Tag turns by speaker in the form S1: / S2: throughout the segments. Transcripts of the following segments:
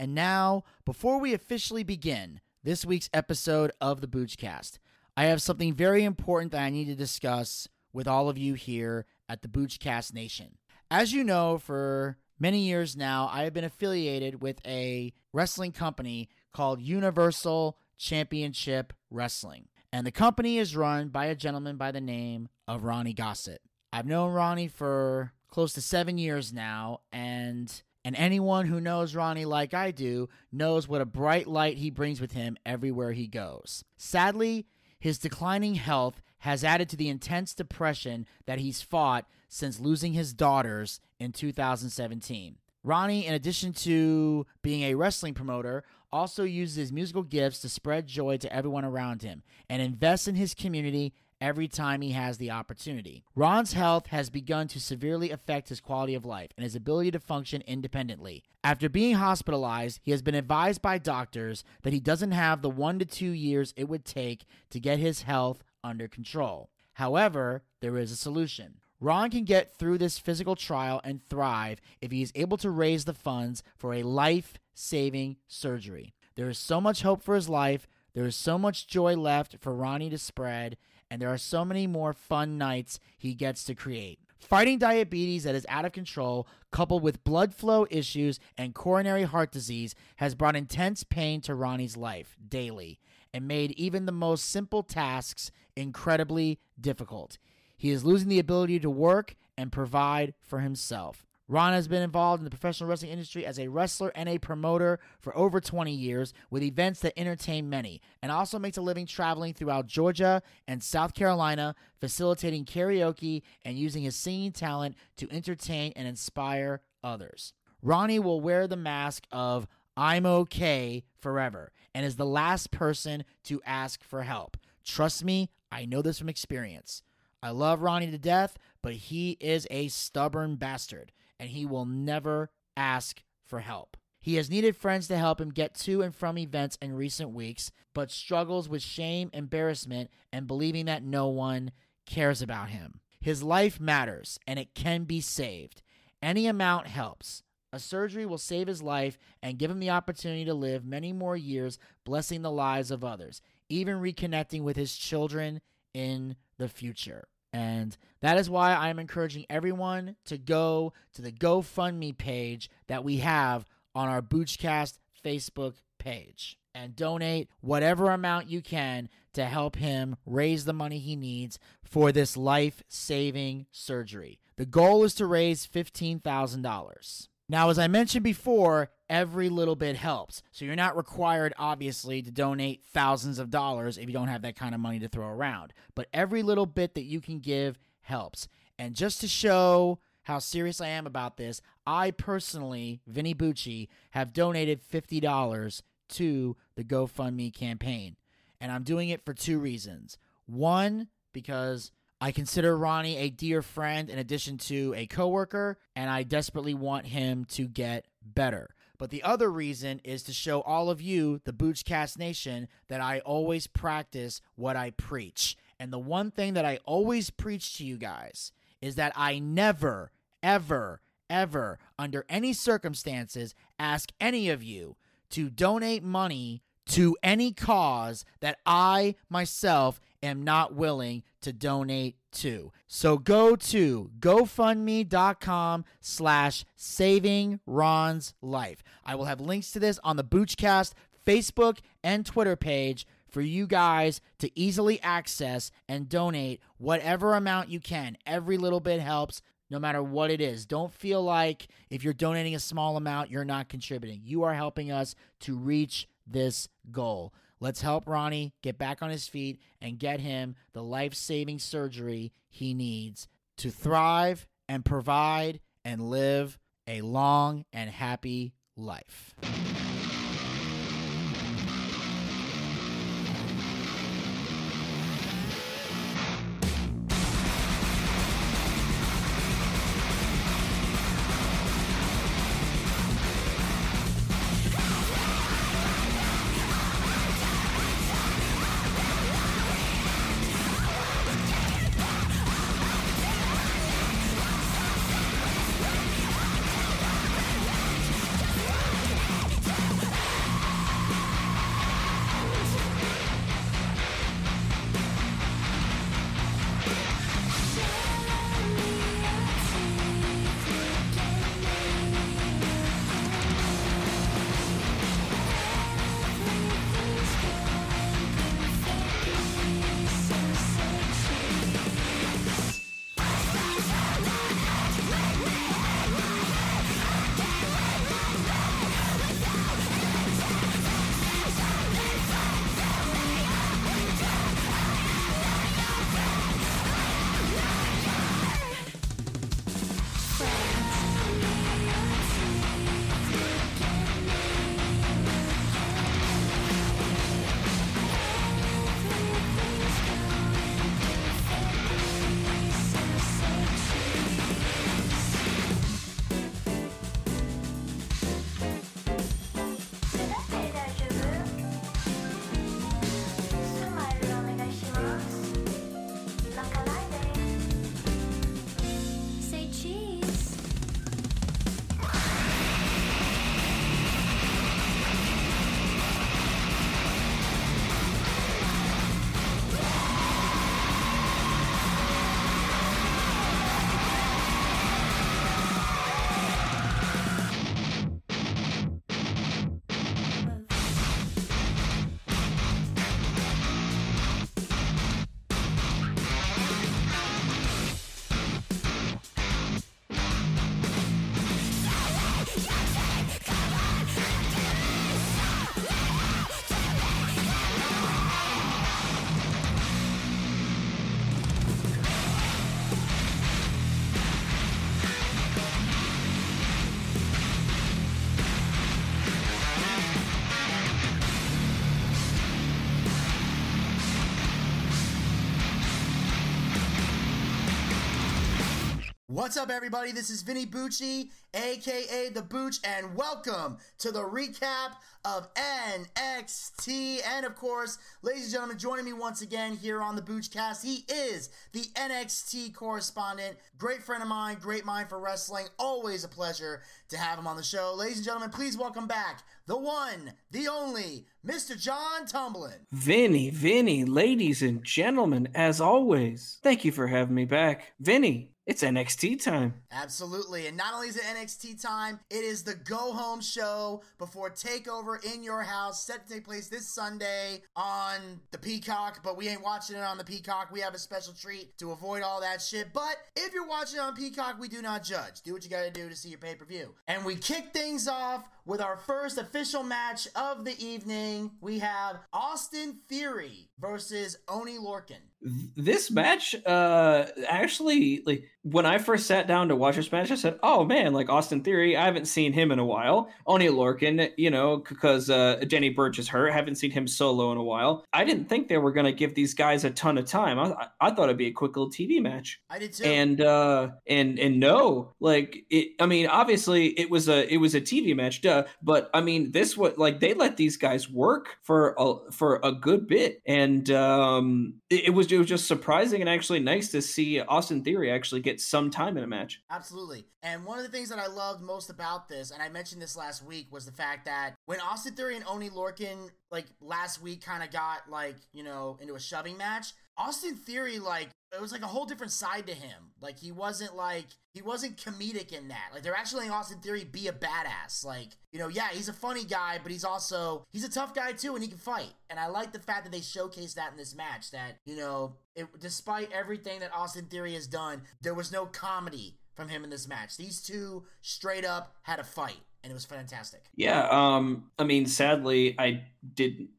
S1: And now, before we officially begin this week's episode of the Boochcast, I have something very important that I need to discuss with all of you here at the Boochcast Nation. As you know, for many years now, I have been affiliated with a wrestling company called Universal Championship Wrestling. And the company is run by a gentleman by the name of Ronnie Gossett. I've known Ronnie for close to seven years now, and and anyone who knows Ronnie like I do knows what a bright light he brings with him everywhere he goes. Sadly, his declining health has added to the intense depression that he's fought since losing his daughters in 2017. Ronnie, in addition to being a wrestling promoter, also uses his musical gifts to spread joy to everyone around him and invest in his community every time he has the opportunity. Ron's health has begun to severely affect his quality of life and his ability to function independently. After being hospitalized, he has been advised by doctors that he doesn't have the one to two years it would take to get his health under control. However, there is a solution. Ron can get through this physical trial and thrive if he is able to raise the funds for a life saving surgery. There is so much hope for his life. There is so much joy left for Ronnie to spread, and there are so many more fun nights he gets to create. Fighting diabetes that is out of control, coupled with blood flow issues and coronary heart disease, has brought intense pain to Ronnie's life daily and made even the most simple tasks incredibly difficult. He is losing the ability to work and provide for himself. Ron has been involved in the professional wrestling industry as a wrestler and a promoter for over 20 years with events that entertain many, and also makes a living traveling throughout Georgia and South Carolina, facilitating karaoke and using his singing talent to entertain and inspire others. Ronnie will wear the mask of I'm okay forever and is the last person to ask for help. Trust me, I know this from experience. I love Ronnie to death, but he is a stubborn bastard and he will never ask for help. He has needed friends to help him get to and from events in recent weeks, but struggles with shame, embarrassment, and believing that no one cares about him. His life matters and it can be saved. Any amount helps. A surgery will save his life and give him the opportunity to live many more years, blessing the lives of others, even reconnecting with his children in the future. And that is why I am encouraging everyone to go to the GoFundMe page that we have on our Boochcast Facebook page and donate whatever amount you can to help him raise the money he needs for this life saving surgery. The goal is to raise $15,000. Now, as I mentioned before, every little bit helps. So you're not required, obviously, to donate thousands of dollars if you don't have that kind of money to throw around. But every little bit that you can give helps. And just to show how serious I am about this, I personally, Vinny Bucci, have donated $50 to the GoFundMe campaign. And I'm doing it for two reasons. One, because I consider Ronnie a dear friend in addition to a coworker, and I desperately want him to get better. But the other reason is to show all of you, the Boochcast Nation, that I always practice what I preach. And the one thing that I always preach to you guys is that I never, ever, ever, under any circumstances, ask any of you to donate money to any cause that I myself am not willing to donate to. So go to gofundme.com slash saving Ron's life. I will have links to this on the Boochcast Facebook and Twitter page for you guys to easily access and donate whatever amount you can. Every little bit helps no matter what it is. Don't feel like if you're donating a small amount, you're not contributing. You are helping us to reach this goal. Let's help Ronnie get back on his feet and get him the life saving surgery he needs to thrive and provide and live a long and happy life. What's up, everybody? This is Vinny Bucci, aka The Booch, and welcome to the recap of NXT. And of course, ladies and gentlemen, joining me once again here on the Boochcast, he is the NXT correspondent, great friend of mine, great mind for wrestling. Always a pleasure to have him on the show. Ladies and gentlemen, please welcome back the one, the only, Mr. John Tumblin.
S2: Vinny, Vinny, ladies and gentlemen, as always, thank you for having me back. Vinny, it's NXT time.
S1: Absolutely. And not only is it NXT time, it is the go home show before TakeOver in your house, set to take place this Sunday on the Peacock. But we ain't watching it on the Peacock. We have a special treat to avoid all that shit. But if you're watching it on Peacock, we do not judge. Do what you gotta do to see your pay per view. And we kick things off with our first official match of the evening. We have Austin Theory versus Oney Lorcan.
S2: this match uh actually like when i first sat down to watch this match i said oh man like austin theory i haven't seen him in a while. Oney lorcan you know because uh Danny Burch is hurt I haven't seen him solo in a while. I didn't think they were gonna give these guys a ton of time. I, I thought it'd be a quick little tv match.
S1: I did too.
S2: And uh and and no like it i mean obviously it was a it was a tv match duh but i mean this what like they let these guys work for a for a good bit. And um it, it was it was just surprising and actually nice to see Austin Theory actually get some time in a match.
S1: Absolutely. And one of the things that I loved most about this, and I mentioned this last week, was the fact that when Austin Theory and Oney Lorcan, like last week, kind of got like, you know, into a shoving match, Austin Theory, like, it was like a whole different side to him. Like, he wasn't like, he wasn't comedic in that. Like, they're actually letting Austin Theory be a badass. Like, you know, yeah, he's a funny guy, but he's also, he's a tough guy too, and he can fight. And I like the fact that they showcased that in this match. That, you know, it, despite everything that Austin Theory has done, there was no comedy from him in this match. These two straight up had a fight and it was fantastic.
S2: Yeah, um I mean sadly I didn't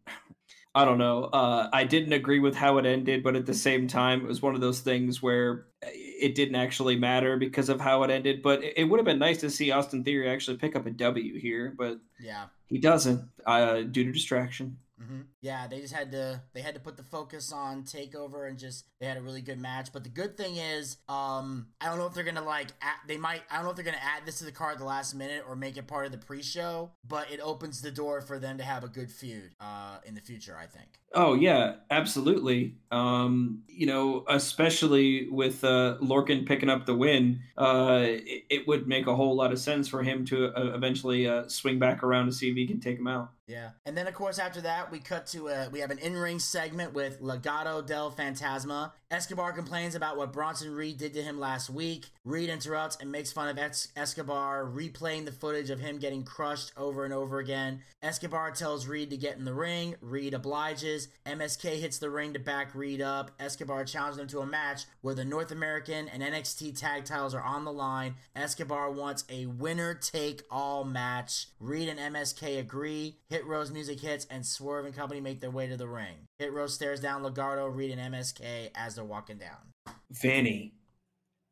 S2: I don't know. Uh, I didn't agree with how it ended, but at the same time, it was one of those things where it didn't actually matter because of how it ended. But it, it would have been nice to see Austin Theory actually pick up a W here, but
S1: yeah,
S2: he doesn't uh, due to distraction.
S1: Mm-hmm. Yeah, they just had to they had to put the focus on takeover and just they had a really good match. But the good thing is, um, I don't know if they're gonna like add, they might I don't know if they're gonna add this to the card at the last minute or make it part of the pre-show. But it opens the door for them to have a good feud uh, in the future. I think.
S2: Oh yeah, absolutely. Um, you know, especially with uh, Lorcan picking up the win, uh, it, it, would make a whole lot of sense for him to uh, eventually uh, swing back around to see if he can take him out.
S1: Yeah, and then of course after that we cut to a we have an in-ring segment with Legado del Fantasma. Escobar complains about what Bronson Reed did to him last week. Reed interrupts and makes fun of es- Escobar, replaying the footage of him getting crushed over and over again. Escobar tells Reed to get in the ring. Reed obliges. MSK hits the ring to back Reed up. Escobar challenges him to a match where the North American and NXT tag titles are on the line. Escobar wants a winner take all match. Reed and MSK agree. Hit Row's music hits and Swerve and company make their way to the ring. Hit Row stares down Legado, Reed, and MSK as they're walking down.
S2: Vanny.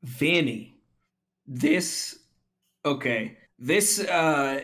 S2: Vanny. This okay. This uh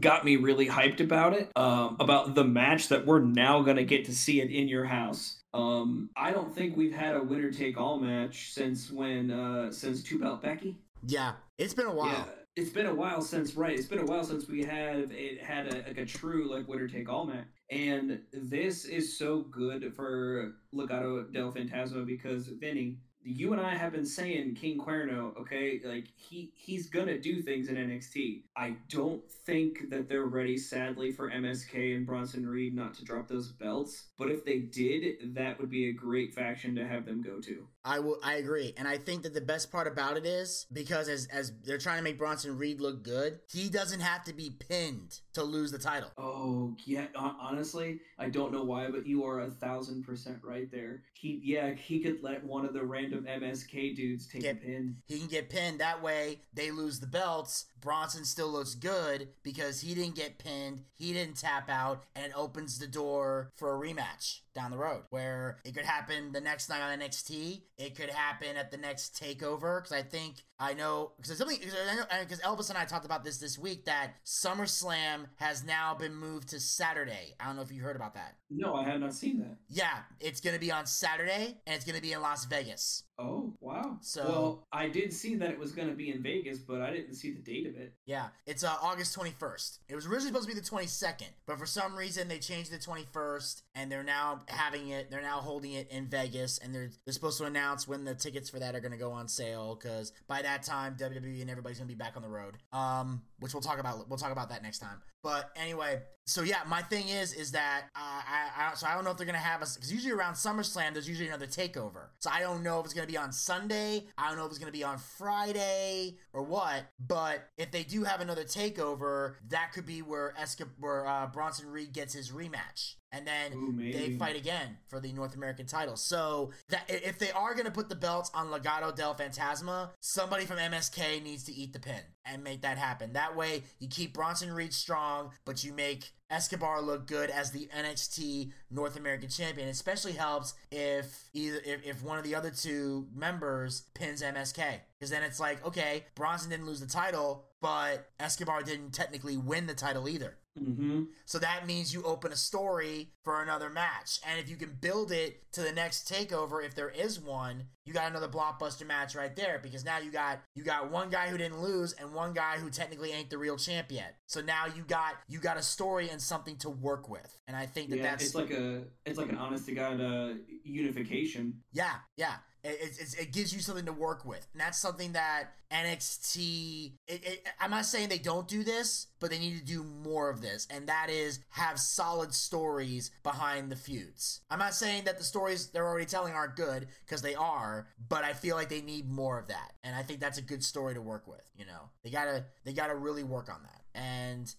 S2: got me really hyped about it. Um about the match that we're now gonna get to see it in your house. Um I don't think we've had a winner take all match since when uh since two belt Becky.
S1: Yeah, it's been a while. Yeah
S2: it's been a while since right. It's been a while since we have it had a, like a true like winner take all match, and this is so good for Legado del Fantasma because Vinny, you and I have been saying King Cuerno, okay, like he he's gonna do things in NXT. I don't think that they're ready, sadly, for MSK and Bronson Reed not to drop those belts. But if they did, that would be a great faction to have them go to.
S1: I will. I agree, and I think that the best part about it is because as as they're trying to make Bronson Reed look good, he doesn't have to be pinned to lose the title.
S2: Oh yeah, honestly, I don't know why, but you are a thousand percent right there. He yeah, he could let one of the random MSK dudes take
S1: get,
S2: a pin.
S1: He can get pinned that way. They lose the belts. Bronson still looks good because he didn't get pinned, he didn't tap out, and it opens the door for a rematch down the road where it could happen the next night on NXT. It could happen at the next takeover because I think I know because something because Elvis and I talked about this this week that SummerSlam has now been moved to Saturday. I don't know if you heard about that.
S2: No, I have not seen that.
S1: Yeah, it's going to be on Saturday and it's going to be in Las Vegas.
S2: Oh wow!
S1: So-
S2: well, I did see that it was going to be in Vegas, but I didn't see the date of it.
S1: Yeah, it's uh, August 21st. It was originally supposed to be the 22nd, but for some reason they changed the 21st, and they're now having it. They're now holding it in Vegas, and they're they're supposed to announce when the tickets for that are going to go on sale because by that time WWE and everybody's to be back on the road. Um, which we'll talk about. We'll talk about that next time. But anyway, so yeah, my thing is is that uh, I, I so I don't know if they're gonna have us because usually around SummerSlam there's usually another takeover. So I don't know if it's gonna be on Sunday. I don't know if it's gonna be on Friday or what. But if they do have another takeover, that could be where Esca- where uh, Bronson Reed gets his rematch. And then
S2: Ooh,
S1: they fight again for the North American title. So that if they are going to put the belts on Legado del Fantasma, somebody from MSK needs to eat the pin and make that happen. That way, you keep Bronson Reed strong, but you make Escobar look good as the NXT North American champion. It especially helps if either if, if one of the other two members pins MSK. Because then it's like, okay, Bronson didn't lose the title, but Escobar didn't technically win the title either.
S2: Mm-hmm.
S1: So that means you open a story for another match. And if you can build it to the next takeover, if there is one, you got another blockbuster match right there because now you got you got one guy who didn't lose and one guy who technically ain't the real champ yet. So now you got you got a story and something to work with. And I think that
S2: Yeah,
S1: that's
S2: it's like a it's like an honest to god uh, unification.
S1: yeah, yeah. It, it, it gives you something to work with, and that's something that NXT. It, I'm not saying they don't do this, but they need to do more of this, and that is have solid stories behind the feuds. I'm not saying that the stories they're already telling aren't good because they are, but I feel like they need more of that, and I think that's a good story to work with. You know, they gotta they gotta really work on that, and.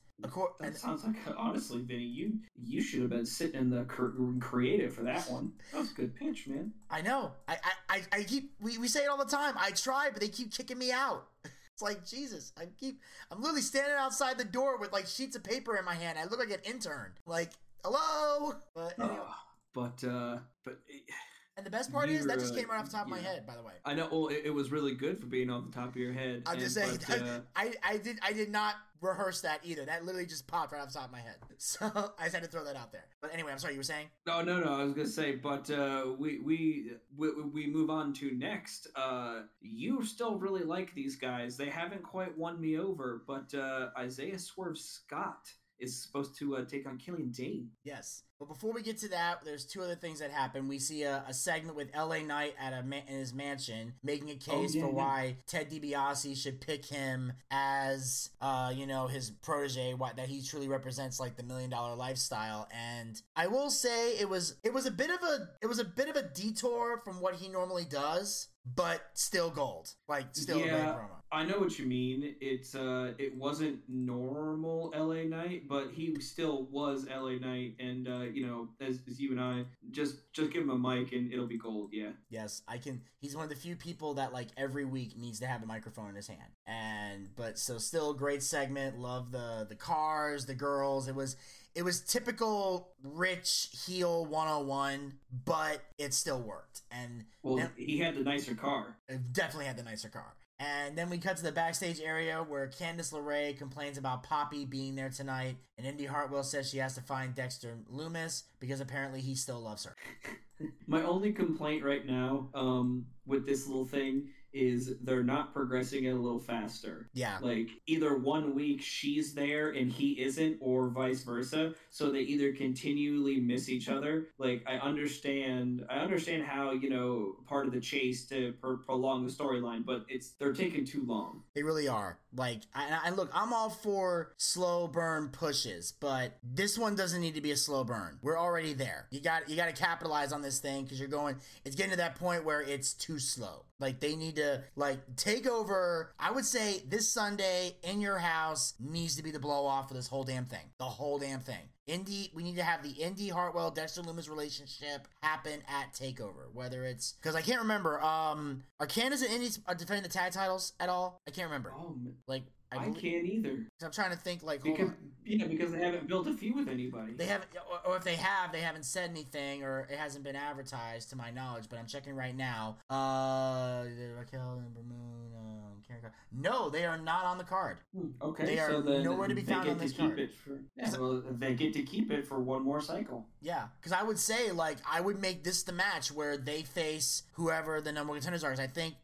S2: That sounds like honestly, Vinny, you you should have been sitting in the cr- creative for that one. That was a good pitch, man.
S1: I know. I, I, I, keep we, we say it all the time. I try, but they keep kicking me out. It's like Jesus. I keep I'm literally standing outside the door with like sheets of paper in my hand. I look like an intern. Like, hello. But anyway.
S2: Ugh, but uh, but
S1: and the best part is that just came right off the top of my head, by the way.
S2: I know. Well, it, it was really good for being off the top of your head.
S1: I'm just
S2: and-
S1: saying
S2: but, uh,
S1: I, I did I did not rehearse that either. That literally just popped right off the top of my head. So I just had to throw that out there. But anyway, I'm sorry, you were saying?
S2: No, no, no. I was gonna say, but uh, we, we we we move on to next. Uh, you still really like these guys. They haven't quite won me over, but uh, Isaiah Swerve Scott is supposed to uh, take on Killian Dain.
S1: Yes. But before we get to that, there's two other things that happen. We see a, a segment with LA Knight at a ma- in his mansion, making a case
S2: yeah,
S1: for
S2: yeah.
S1: why Ted DiBiase should pick him as, uh, you know, his protege. Why, that he truly represents like the million dollar lifestyle. And I will say it was it was a bit of a it was a bit of a detour from what he normally does, but still gold. Like still a great
S2: Yeah.
S1: promo.
S2: I know what you mean. It's uh, it wasn't normal LA Knight, but he still was LA Knight, and uh, you know, as, as you and I, just just give him a mic and it'll be gold. Yeah.
S1: Yes, I can. He's one of the few people that like every week needs to have a microphone in his hand. And but so still great segment. Love the the cars, the girls. It was it was typical rich heel 101, but it still worked. And
S2: Well,
S1: Now-
S2: he had the nicer car.
S1: definitely had the nicer car. And then we cut to the backstage area where Candice LeRae complains about Poppy being there tonight, and Indi Hartwell says she has to find Dexter Lumis because apparently he still loves her.
S2: My only complaint right now, um, with this little thing is they're not progressing it a little faster.
S1: Yeah,
S2: Like either one week she's there and he isn't, or vice versa. So they either continually miss each other. Like I understand, I understand how you know part of the chase to pro- prolong the storyline, but it's they're taking too long.
S1: They really are. Like, I, I look, I'm all for slow burn pushes, but this one doesn't need to be a slow burn. We're already there. You got you got to capitalize on this thing because you're going. It's getting to that point where it's too slow. Like they need to like take over. I would say this Sunday in your house needs to be the blow off for this whole damn thing. The whole damn thing. Indi, we need to have the Indi Hartwell Dexter Lumis relationship happen at Takeover. Whether it's because I can't remember. Um, are Candice and Indi defending the tag titles at all? I can't remember.
S2: Man,
S1: Like I,
S2: I, can't either.
S1: I'm trying to think. Like
S2: Because yeah, because they haven't built a feud with anybody.
S1: They haven't, or, or if they have, they haven't said anything, or it hasn't been advertised to my knowledge. But I'm checking right now. Uh, Raquel and Moon. Cross. No, they are not on the card.
S2: Hmm, Okay,
S1: They are
S2: so then
S1: nowhere to be found on this card.
S2: for. Yeah, well, they get to keep it for one more cycle.
S1: Yeah, because I would say like I would make this the match where they face whoever the number one contenders are. 'cause I think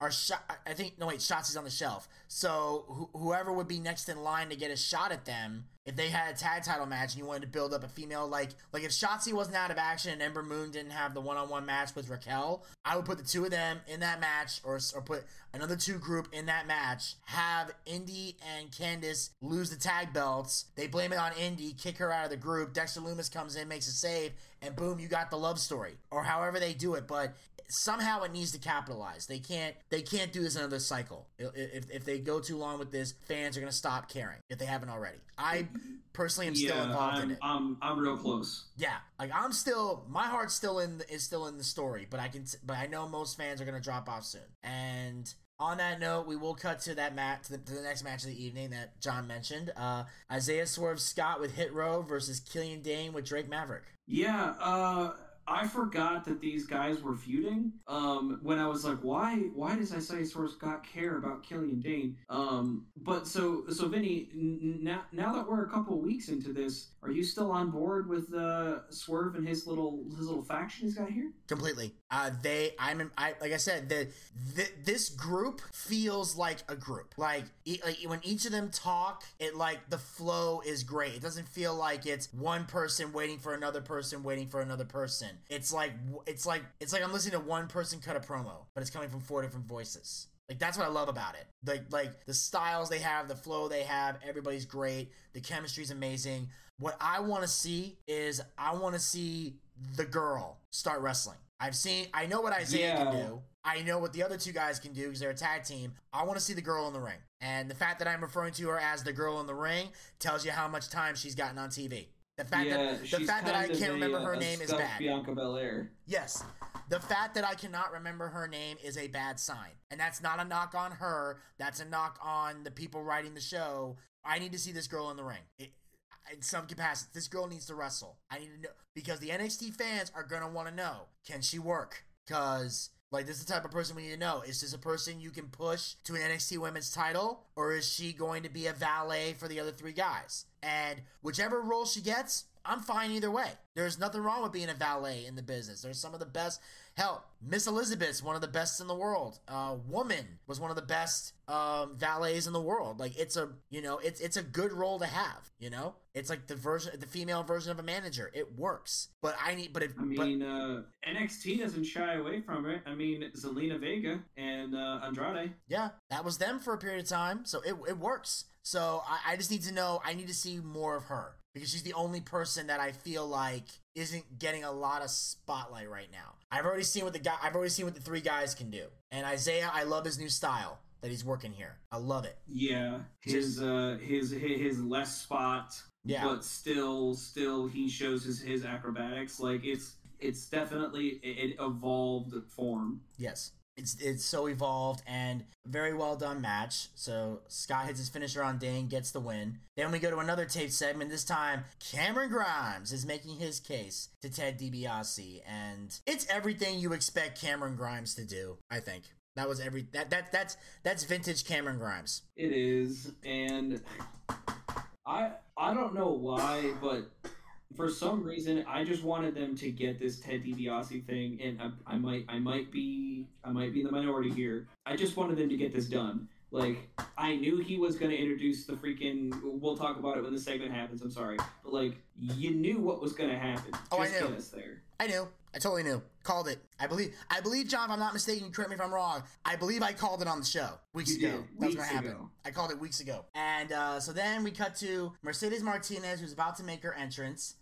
S1: our shot. I think no wait, Shotzi is on the shelf. So wh- whoever would be next in line to get a shot at them if they had a tag title match and you wanted to build up a female like like if Shotzi wasn't out of action and Ember Moon didn't have the one on one match with Raquel, I would put the two of them in that match or or put another two group in that match. Have Indi and Candice lose the tag belts. They blame it on Indi, kick her out of the group. Dexter Lumis comes in, makes a save, and boom, you got the love story. Or however they do it, but somehow it needs to capitalize. They can't they can't do this another cycle. If, if they go too long with this, fans are gonna stop caring if they haven't already. I personally am still involved
S2: I'm,
S1: in it.
S2: I'm I'm real close.
S1: Yeah, like I'm still, my heart's still in is still in the story, but I can, but I know most fans are gonna drop off soon. And on that note, we will cut to that match, to the, to the next match of the evening that John mentioned. Uh, Isaiah Swerve Scott with Hit Row versus Killian Dain with Drake Maverick.
S2: Yeah, uh, I forgot that these guys were feuding. Um, when I was like, why, why does Isaiah Swerve Scott care about Killian Dain? Um, but so, so Vinny, n- now, now that we're a couple weeks into this, are you still on board with uh, Swerve and his little, his little faction he's got here?
S1: Completely. Uh, they, I'm, I like I said, the, the this group feels like a group. Like, e- like when each of them talk, it like the flow is great. It doesn't feel like it's one person waiting for another person waiting for another person. It's like it's like it's like I'm listening to one person cut a promo, but it's coming from four different voices. Like that's what I love about it. Like like the styles they have, the flow they have, everybody's great. The chemistry's amazing. What I want to see is I want to see the girl start wrestling. I've seen I know what Isaiah can do. I know what the other two guys can do because they're a tag team. I want to see the girl in the ring. And the fact that I'm referring to her as the girl in the ring tells you how much time she's gotten on TV. The fact
S2: yeah,
S1: that the fact that I can't
S2: a,
S1: remember her name is bad.
S2: Bianca Belair.
S1: Yes. The fact that I cannot remember her name is a bad sign. And that's not a knock on her. That's a knock on the people writing the show. I need to see this girl in the ring. It, in some capacity, this girl needs to wrestle. I need to know because the NXT fans are going to want to know can she work? Because, like, this is the type of person we need to know. Is this a person you can push to an NXT women's title? Or is she going to be a valet for the other three guys? And whichever role she gets, I'm fine either way. There's nothing wrong with being a valet in the business. There's some of the best. Hell, Miss Elizabeth's one of the best in the world. Uh, Woman was one of the best um, valets in the world. Like it's a, you know, it's it's a good role to have. You know, it's like the version, the female version of a manager. It works. But I need, but if,
S2: I mean, uh, NXT doesn't shy away from it. I mean, Zelina Vega and uh, Andrade.
S1: Yeah, that was them for a period of time, so it, it works. So I, I just need to know, I need to see more of her because she's the only person that I feel like isn't getting a lot of spotlight right now. I've already seen what the guy, I've already seen what the three guys can do, and Isaiah, I love his new style that he's working here. I love it.
S2: Yeah, his uh, his his, his less spot,
S1: Yeah.
S2: but still still he shows his his acrobatics. Like it's it's definitely an evolved form.
S1: Yes. It's, it's so evolved and very well done match. So Scott hits his finisher on Dain, gets the win. Then we go to another tape segment. This time, Cameron Grimes is making his case to Ted DiBiase, and it's everything you expect Cameron Grimes to do. I think that was every that that that's that's vintage Cameron Grimes.
S2: It is, and I I don't know why, but for some reason I just wanted them to get this Ted DiBiase thing, and I, I might I might be I might be in the minority here. I just wanted them to get this done. Like I knew he was going to introduce the freaking. We'll talk about it when the segment happens. I'm sorry, but like you knew what was going to happen.
S1: Oh, I
S2: Just
S1: knew.
S2: Get us there.
S1: I knew. I totally knew. Called it. I believe. I believe, John. If I'm not mistaken, correct me if I'm wrong. I believe I called it on the show weeks
S2: You
S1: ago.
S2: did,
S1: That's
S2: weeks
S1: what happened.
S2: ago.
S1: I called it weeks ago. And uh, so then we cut to Mercedes Martinez, who's about to make her entrance.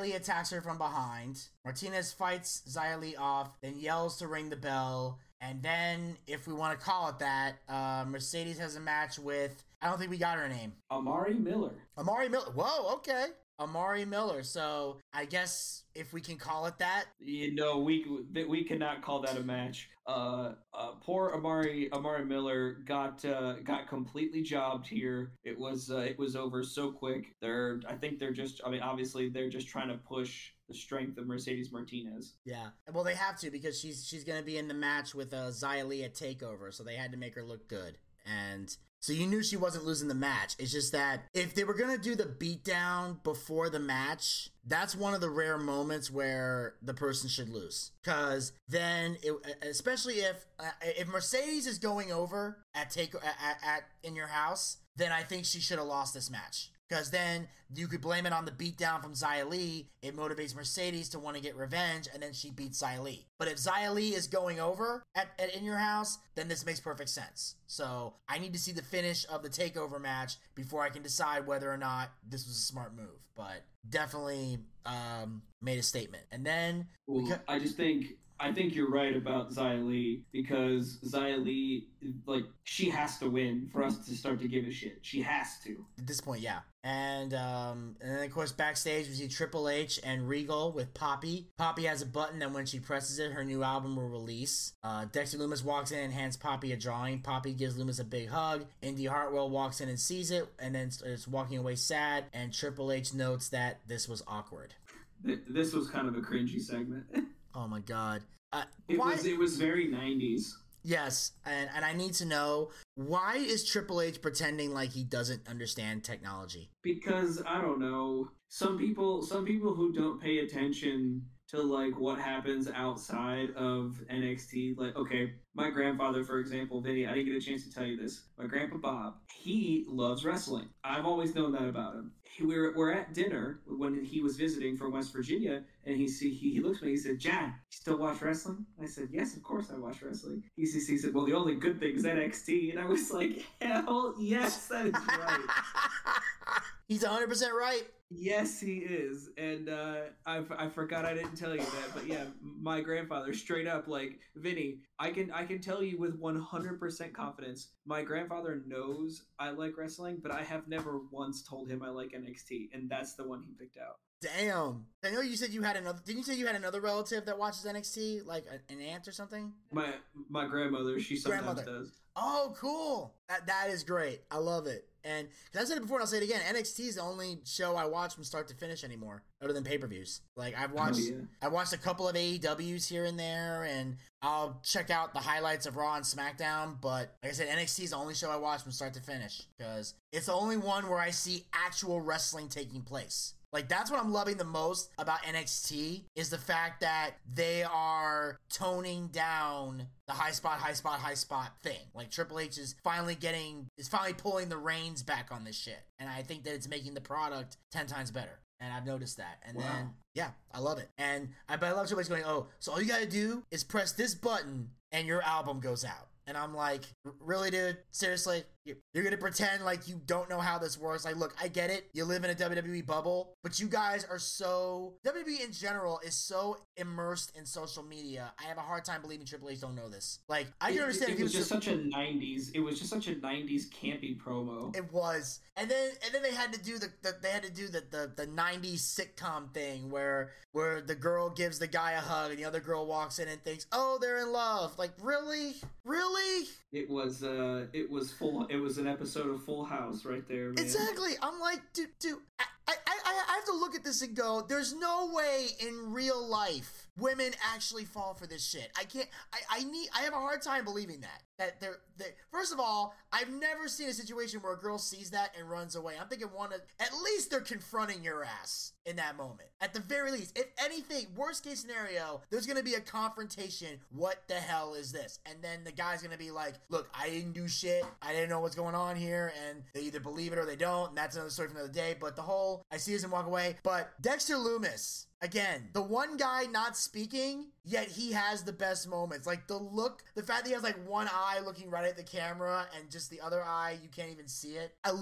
S1: Li attacks her from behind. Martinez fights Li off, then yells to ring the bell. And then, if we want to call it that, uh, Mercedes has a match with. I don't think we got her name.
S2: Amari Miller.
S1: Amari Miller. Whoa, okay. Amari Miller. So I guess if we can call it that,
S2: You know, we we cannot call that a match. Uh, uh poor Amari Amari Miller got uh, got completely jobbed here. It was uh, it was over so quick. They're I think they're just I mean obviously they're just trying to push the strength of Mercedes Martinez.
S1: Yeah. Well, they have to because she's she's gonna be in the match with uh, Xia at Takeover, so they had to make her look good. and so you knew she wasn't losing the match. It's just that if they were gonna do the beatdown before the match, that's one of the rare moments where the person should lose. Cause then, it, especially if uh, if Mercedes is going over at take at, at in your house, then I think she should have lost this match because then you could blame it on the beatdown from Xia Li. It motivates Mercedes to want to get revenge, and then she beats Xia Li. But if Xia Li is going over at, at, in your house, then this makes perfect sense. So I need to see the finish of the takeover match before I can decide whether or not this was a smart move. But definitely um, made a statement. And then
S2: well, because- I just think I think you're right about Xia Li because Xia Li, like, she has to win for us to start to give a shit. She has to.
S1: At this point, yeah. And um, and then of course backstage we see Triple H and Regal with Poppy. Poppy has a button, and when she presses it, her new album will release. Uh, Dexter Lumis walks in and hands Poppy a drawing. Poppy gives Lumis a big hug. Indi Hartwell walks in and sees it, and then is walking away sad. And Triple H notes that this was awkward.
S2: This was kind of a cringy segment.
S1: Oh my god. Uh,
S2: it why? was it was very 90s.
S1: Yes, and and I need to know why is Triple H pretending like he doesn't understand technology?
S2: Because I don't know. Some people some people who don't pay attention to like what happens outside of NXT. Like, okay, my grandfather, for example, Vinny, I didn't get a chance to tell you this. My grandpa Bob, he loves wrestling. I've always known that about him. We were, we're at dinner when he was visiting from West Virginia, and he see he, he looks at me. He said, "John, you still watch wrestling?" I said, "Yes, of course I watch wrestling." He, he said, "Well, the only good thing is NXT," and I was like, "Hell yes, that is right."
S1: He's 100 percent right.
S2: Yes, he is, and uh, I, I forgot I didn't tell you that, but yeah, my grandfather straight up like Vinny. I can I can tell you with one hundred percent confidence, my grandfather knows I like wrestling, but I have never once told him I like NXT, and that's the one he picked out.
S1: Damn. I know you said you had another. Didn't you say you had another relative that watches NXT, like an aunt or something?
S2: My my grandmother. She sometimes grandmother. does.
S1: Oh, cool. That that is great. I love it. And I said it before, and I'll say it again. NXT is the only show I watch from start to finish anymore, other than pay per views. Like I've oh, watched, oh, yeah. I've watched a couple of AEWs here and there, and I'll check out the highlights of Raw and SmackDown. But like I said, NXT is the only show I watch from start to finish because it's the only one where I see actual wrestling taking place. Like that's what I'm loving the most about NXT is the fact that they are toning down the high spot, high spot, high spot thing. Like Triple H is finally getting is finally pulling the reins back on this shit. And I think that it's making the product ten times better. And I've noticed that. And wow. then yeah, I love it. And I but I love Triple H going, oh, so all you gotta do is press this button and your album goes out. And I'm like, really, dude? Seriously? You're gonna pretend like you don't know how this works. Like, look, I get it. You live in a WWE bubble, but you guys are so WWE in general is so immersed in social media. I have a hard time believing Triple H don't know this. Like, I can understand.
S2: It, it, it was just such a '90s. It was just such a '90s campy promo.
S1: It was, and then and then they had to do the, the they had to do the, the the '90s sitcom thing where where the girl gives the guy a hug and the other girl walks in and thinks, oh, they're in love. Like, really, really?
S2: It was uh, it was full it was an episode of Full House right there. Man.
S1: Exactly. I'm like, dude, dude, I, I, I, I have to look at this and go, there's no way in real life women actually fall for this shit. I can't. I, I need. I have a hard time believing that. That they're, they First of all, I've never seen a situation where a girl sees that and runs away. I'm thinking one. Of, at least they're confronting your ass in that moment. At the very least, if anything, worst case scenario, there's gonna be a confrontation. What the hell is this? And then the guy's gonna be like, "Look, I didn't do shit. I didn't know what's going on here." And they either believe it or they don't. And that's another story for another day. But the whole, I see this and walk away. But Dexter Lumis Again, the one guy not speaking, yet he has the best moments. Like the look, the fact that he has like one eye looking right at the camera and just the other eye, you can't even see it. I,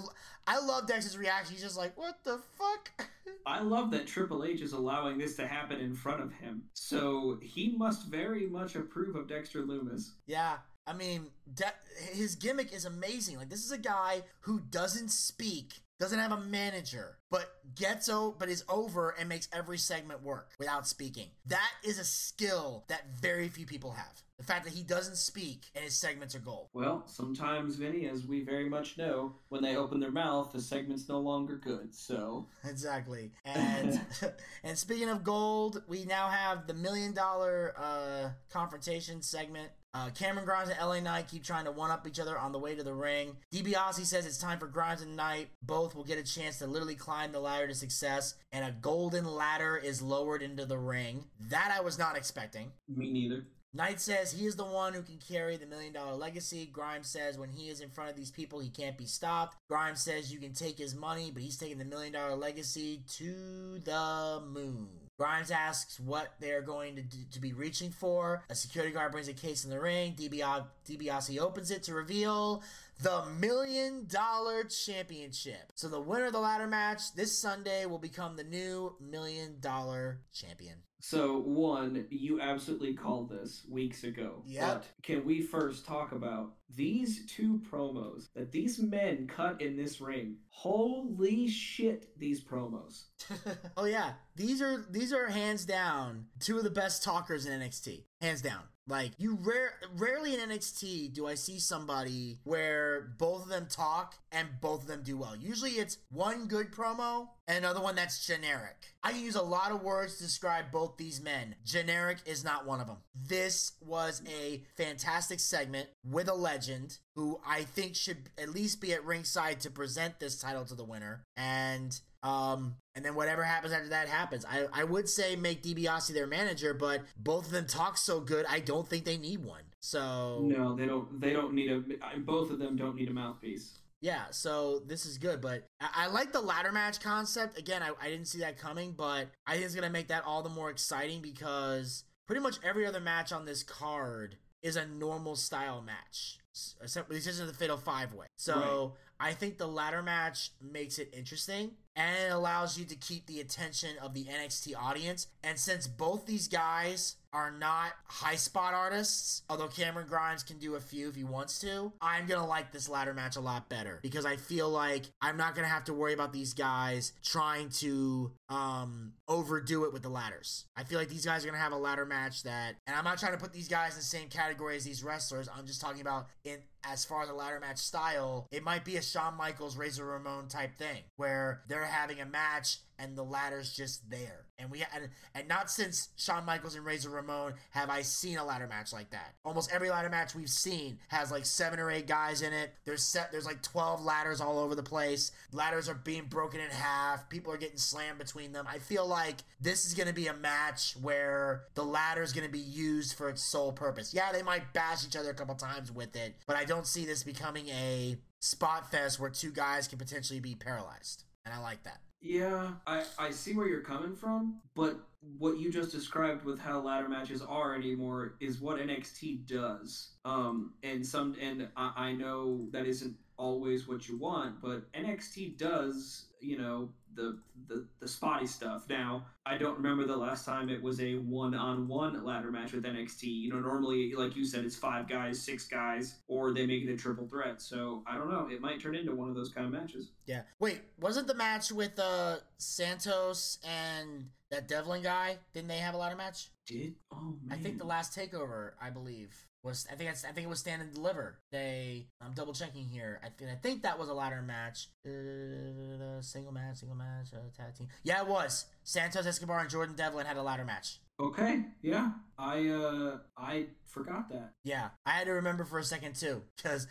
S1: I love Dex's reaction. He's just like, what the fuck?
S2: I love that Triple H is allowing this to happen in front of him. So he must very much approve of Dexter Lumis.
S1: Yeah, I mean, de- his gimmick is amazing. Like this is a guy who doesn't speak doesn't have a manager, but gets o but is over and makes every segment work without speaking. That is a skill that very few people have. The fact that he doesn't speak and his segments are gold.
S2: Well, sometimes, Vinny, as we very much know, when they open their mouth, the segment's no longer good. So
S1: exactly. And and speaking of gold, we now have the million dollar uh, confrontation segment Uh, Cameron Grimes and LA Knight keep trying to one up each other on the way to the ring. DiBiase says it's time for Grimes and Knight. Both will get a chance to literally climb the ladder to success, and a golden ladder is lowered into the ring. That I was not expecting.
S2: Me neither.
S1: Knight says he is the one who can carry the million dollar legacy. Grimes says when he is in front of these people, he can't be stopped. Grimes says you can take his money, but he's taking the million dollar legacy to the moon. Grimes asks what they're going to, to be reaching for. A security guard brings a case in the ring. DiBia- DiBiase opens it to reveal the Million Dollar Championship. So the winner of the ladder match this Sunday will become the new Million Dollar Champion.
S2: So hmm. one, you absolutely called this weeks ago.
S1: Yeah.
S2: But can we first talk about these two promos that these men cut in this ring? Holy shit, these promos.
S1: oh yeah, these are these are hands down two of the best talkers in NXT. Hands down. Like you rare rarely in NXT do I see somebody where both of them talk and both of them do well. Usually it's one good promo and another one that's generic. I can use a lot of words to describe both these men. Generic is not one of them. This was a fantastic segment with a legend who I think should at least be at ringside to present this title to the winner. And um, and then whatever happens after that happens. I, I would say make DiBiase their manager, but both of them talk so good, I don't think they need one. So
S2: No, they don't. They don't need a. Both of them don't need a mouthpiece.
S1: yeah, so this is good, but I, I like the ladder match concept. Again, I, I didn't see that coming, but I think it's gonna make that all the more exciting because pretty much every other match on this card is a normal style match. Except this isn't the Fatal Five Way. So I think the ladder match makes it interesting and it allows you to keep the attention of the NXT audience. And since both these guys are not high spot artists, although Cameron Grimes can do a few if he wants to, I'm gonna like this ladder match a lot better because I feel like I'm not gonna have to worry about these guys trying to um overdo it with the ladders. I feel like these guys are gonna have a ladder match that, and I'm not trying to put these guys in the same category as these wrestlers. I'm just talking about in as far as the ladder match style, it might be a Shawn Michaels Razor Ramon type thing where they're having a match and the ladder's just there. And we and, and not since Shawn Michaels and Razor Ramon have I seen a ladder match like that. Almost every ladder match we've seen has like seven or eight guys in it. There's set there's like 12 ladders all over the place. Ladders are being broken in half. People are getting slammed between them. I feel like this is going to be a match where the ladder is going to be used for its sole purpose. Yeah, they might bash each other a couple times with it, but I don't see this becoming a spot fest where two guys can potentially be paralyzed. And I like that.
S2: Yeah, I, I see where you're coming from, but what you just described with how ladder matches are anymore is what NXT does. Um, and some and I, I know that isn't always what you want, but NXT does, you know, the the the spotty stuff. Now, I don't remember the last time it was a one-on-one ladder match with NXT. You know, normally, like you said, it's five guys, six guys, or they make it a triple threat. So I don't know. It might turn into one of those kind of matches.
S1: Yeah. Wait, wasn't the match with uh Santos and that Devlin guy? Didn't they have a ladder match?
S2: Did oh man,
S1: I think the last takeover, I believe, was I think I think it was stand and deliver. They I'm double checking here. I think I think that was a ladder match. Uh, single match, single match, uh, tag team. Yeah, it was. Santos Escobar and Jordan Devlin had a ladder match.
S2: Okay, yeah, I uh I forgot that.
S1: Yeah, I had to remember for a second too, because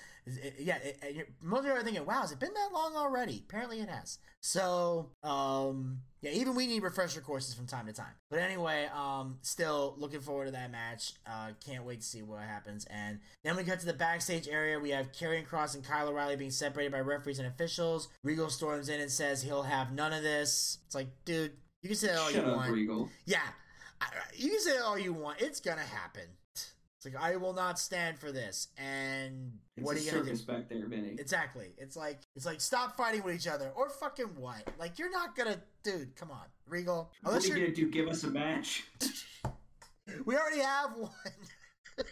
S1: yeah, it, it, most people are thinking, "Wow, has it been that long already?" Apparently, it has. So, um, yeah, even we need refresher courses from time to time. But anyway, um, still looking forward to that match. Uh, can't wait to see what happens. And then we cut to the backstage area. We have Karrion Kross and Kyle O'Reilly being separated by referees and officials. Regal storms in and says he'll have none of this. It's like, dude, you can say that all
S2: Shut
S1: you
S2: up,
S1: want.
S2: Regal.
S1: Yeah, you can say all you want. It's gonna happen. It's like I will not stand for this. And
S2: It's
S1: what are you gonna do?
S2: back there, Vinny.
S1: Exactly. It's like it's like stop fighting with each other or fucking what? Like you're not gonna, dude. Come on, Regal.
S2: what are you gonna do? Give us a match?
S1: we already have one.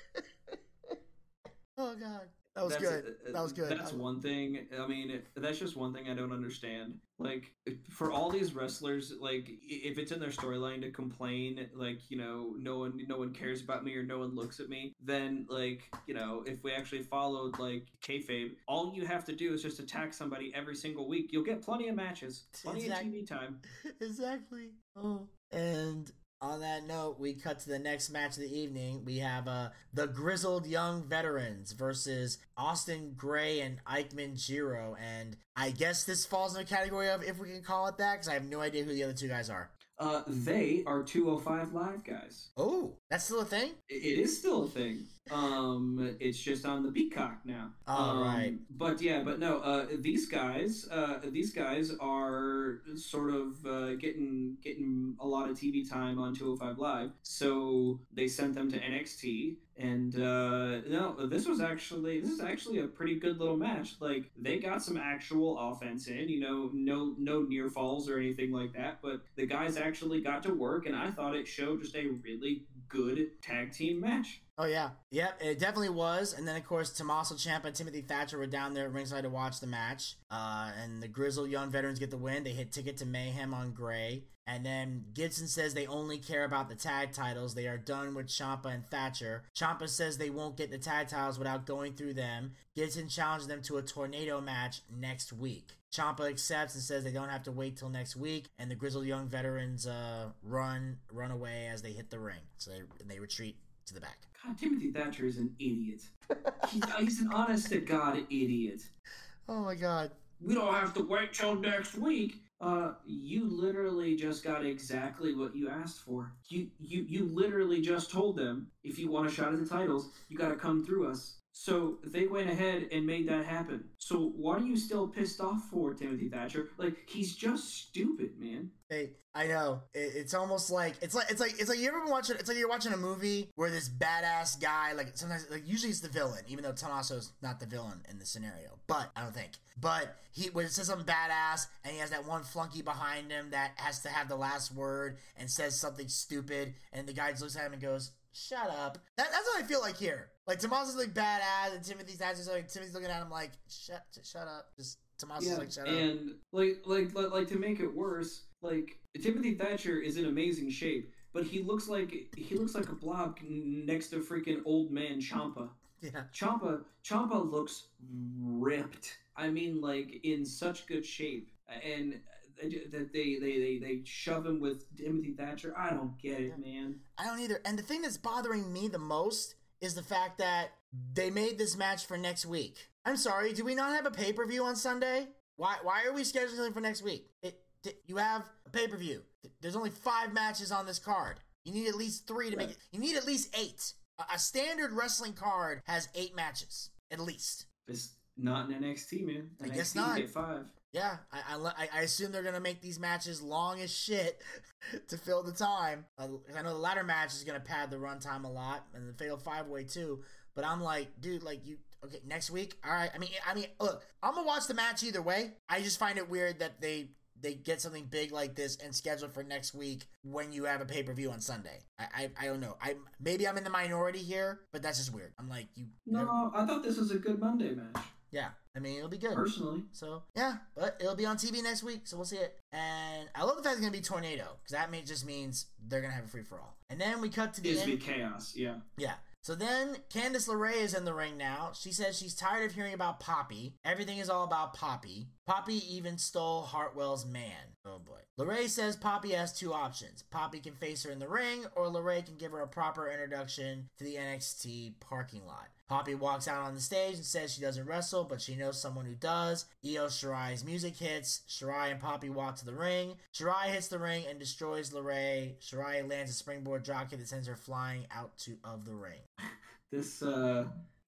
S1: oh god, that was
S2: That's-
S1: good. That was good.
S2: That's one thing. I mean, that's just one thing I don't understand. Like, for all these wrestlers, like, if it's in their storyline to complain, like, you know, no one, no one cares about me or no one looks at me, then, like, you know, if we actually followed like kayfabe, all you have to do is just attack somebody every single week. You'll get plenty of matches, plenty
S1: Exact-
S2: of TV time.
S1: exactly. Oh. And on that note, we cut to the next match of the evening. We have uh, the Grizzled Young Veterans versus Austin Gray and Ikemen Jiro. And I guess this falls in the category of if we can call it that, because I have no idea who the other two guys are.
S2: Uh, they are 205 Live guys.
S1: Oh, that's still a thing?
S2: It is still a thing. Um, it's just on the Peacock now.
S1: All
S2: um,
S1: right.
S2: But yeah, but no. Uh, these guys, uh, these guys are sort of uh, getting getting a lot of TV time on 205 Live. So they sent them to NXT, and uh, no, this was actually this is actually a pretty good little match. Like they got some actual offense in. You know, no no near falls or anything like that. But the guys actually got to work, and I thought it showed just a really good tag team match.
S1: Oh yeah, yep, it definitely was. And then of course Tommaso Ciampa and Timothy Thatcher were down there at ringside to watch the match. Uh, and the grizzled young veterans get the win. They hit Ticket to Mayhem on Gray. And then Gibson says they only care about the tag titles. They are done with Ciampa and Thatcher. Ciampa says they won't get the tag titles without going through them. Gibson challenges them to a tornado match next week. Ciampa accepts and says they don't have to wait till next week, and the grizzled young veterans uh, run run away as they hit the ring. So they, they retreat to the back.
S2: God, Timothy Thatcher is an idiot. he's, he's an honest to God idiot.
S1: Oh my God.
S2: We don't have to wait till next week. Uh, you literally just got exactly what you asked for. You you you literally just told them if you want a shot at the titles, you got to come through us. So they went ahead and made that happen. So what are you still pissed off for, Timothy Thatcher? Like he's just stupid, man.
S1: Hey, I know. It, it's almost like it's like it's like it's like you ever been watching. It's like you're watching a movie where this badass guy, like sometimes, like usually it's the villain, even though Tommaso's not the villain in the scenario. But I don't think. But he when it says something badass, and he has that one flunky behind him that has to have the last word and says something stupid, and the guy just looks at him and goes, "Shut up." That, that's what I feel like here. Like Tommaso's like badass, and Timothy's Thatcher's like Timothy's looking at him like, "Shut, shut up." Just Tommaso's
S2: Yeah,
S1: like, "Shut up."
S2: and like, like like like to make it worse, like Timothy Thatcher is in amazing shape, but he looks like he looks like a blob next to freaking old man Ciampa.
S1: Yeah.
S2: Ciampa Ciampa looks ripped. I mean, like in such good shape, and uh, that they, they they they shove him with Timothy Thatcher. I don't get it, man.
S1: I don't either. And the thing that's bothering me the most is the fact that they made this match for next week. I'm sorry, do we not have a pay per view on Sunday? Why why are we scheduling for next week? It, you have a pay per view. There's only five matches on this card. You need at least three to make it. You need at least eight. A, a standard wrestling card has eight matches at least.
S2: It's not in the NXT, man.
S1: I guess not.
S2: Five.
S1: Yeah, I, I, I- assume they're gonna make these matches long as shit to fill the time. Uh, I know the ladder match is gonna pad the runtime a lot, and the fatal five way too. But I'm like, dude, like you, okay, next week, all right. I mean, I mean, look, I'm gonna watch the match either way. I just find it weird that they they get something big like this and schedule for next week when you have a pay per view on Sunday. I, I I don't know. I maybe I'm in the minority here, but that's just weird. I'm like, you,
S2: No, I thought this was a good Monday match.
S1: Yeah. I mean, it'll be good.
S2: Personally,
S1: So yeah, but it'll be on TV next week, so we'll see it. And I love the fact it's gonna be tornado because that may, just means they're gonna have a free for all. And then we cut to the
S2: it's
S1: end.
S2: be chaos. Yeah.
S1: Yeah. So then Candice LeRae is in the ring now. She says she's tired of hearing about Poppy. Everything is all about Poppy. Poppy even stole Hartwell's man. Oh boy. LeRae says Poppy has two options. Poppy can face her in the ring, or LeRae can give her a proper introduction to the NXT parking lot. Poppy walks out on the stage and says she doesn't wrestle, but she knows someone who does. Io Shirai's music hits. Shirai and Poppy walk to the ring. Shirai hits the ring and destroys LeRae. Shirai lands a springboard dropkick that sends her flying out to of the ring.
S2: This, uh,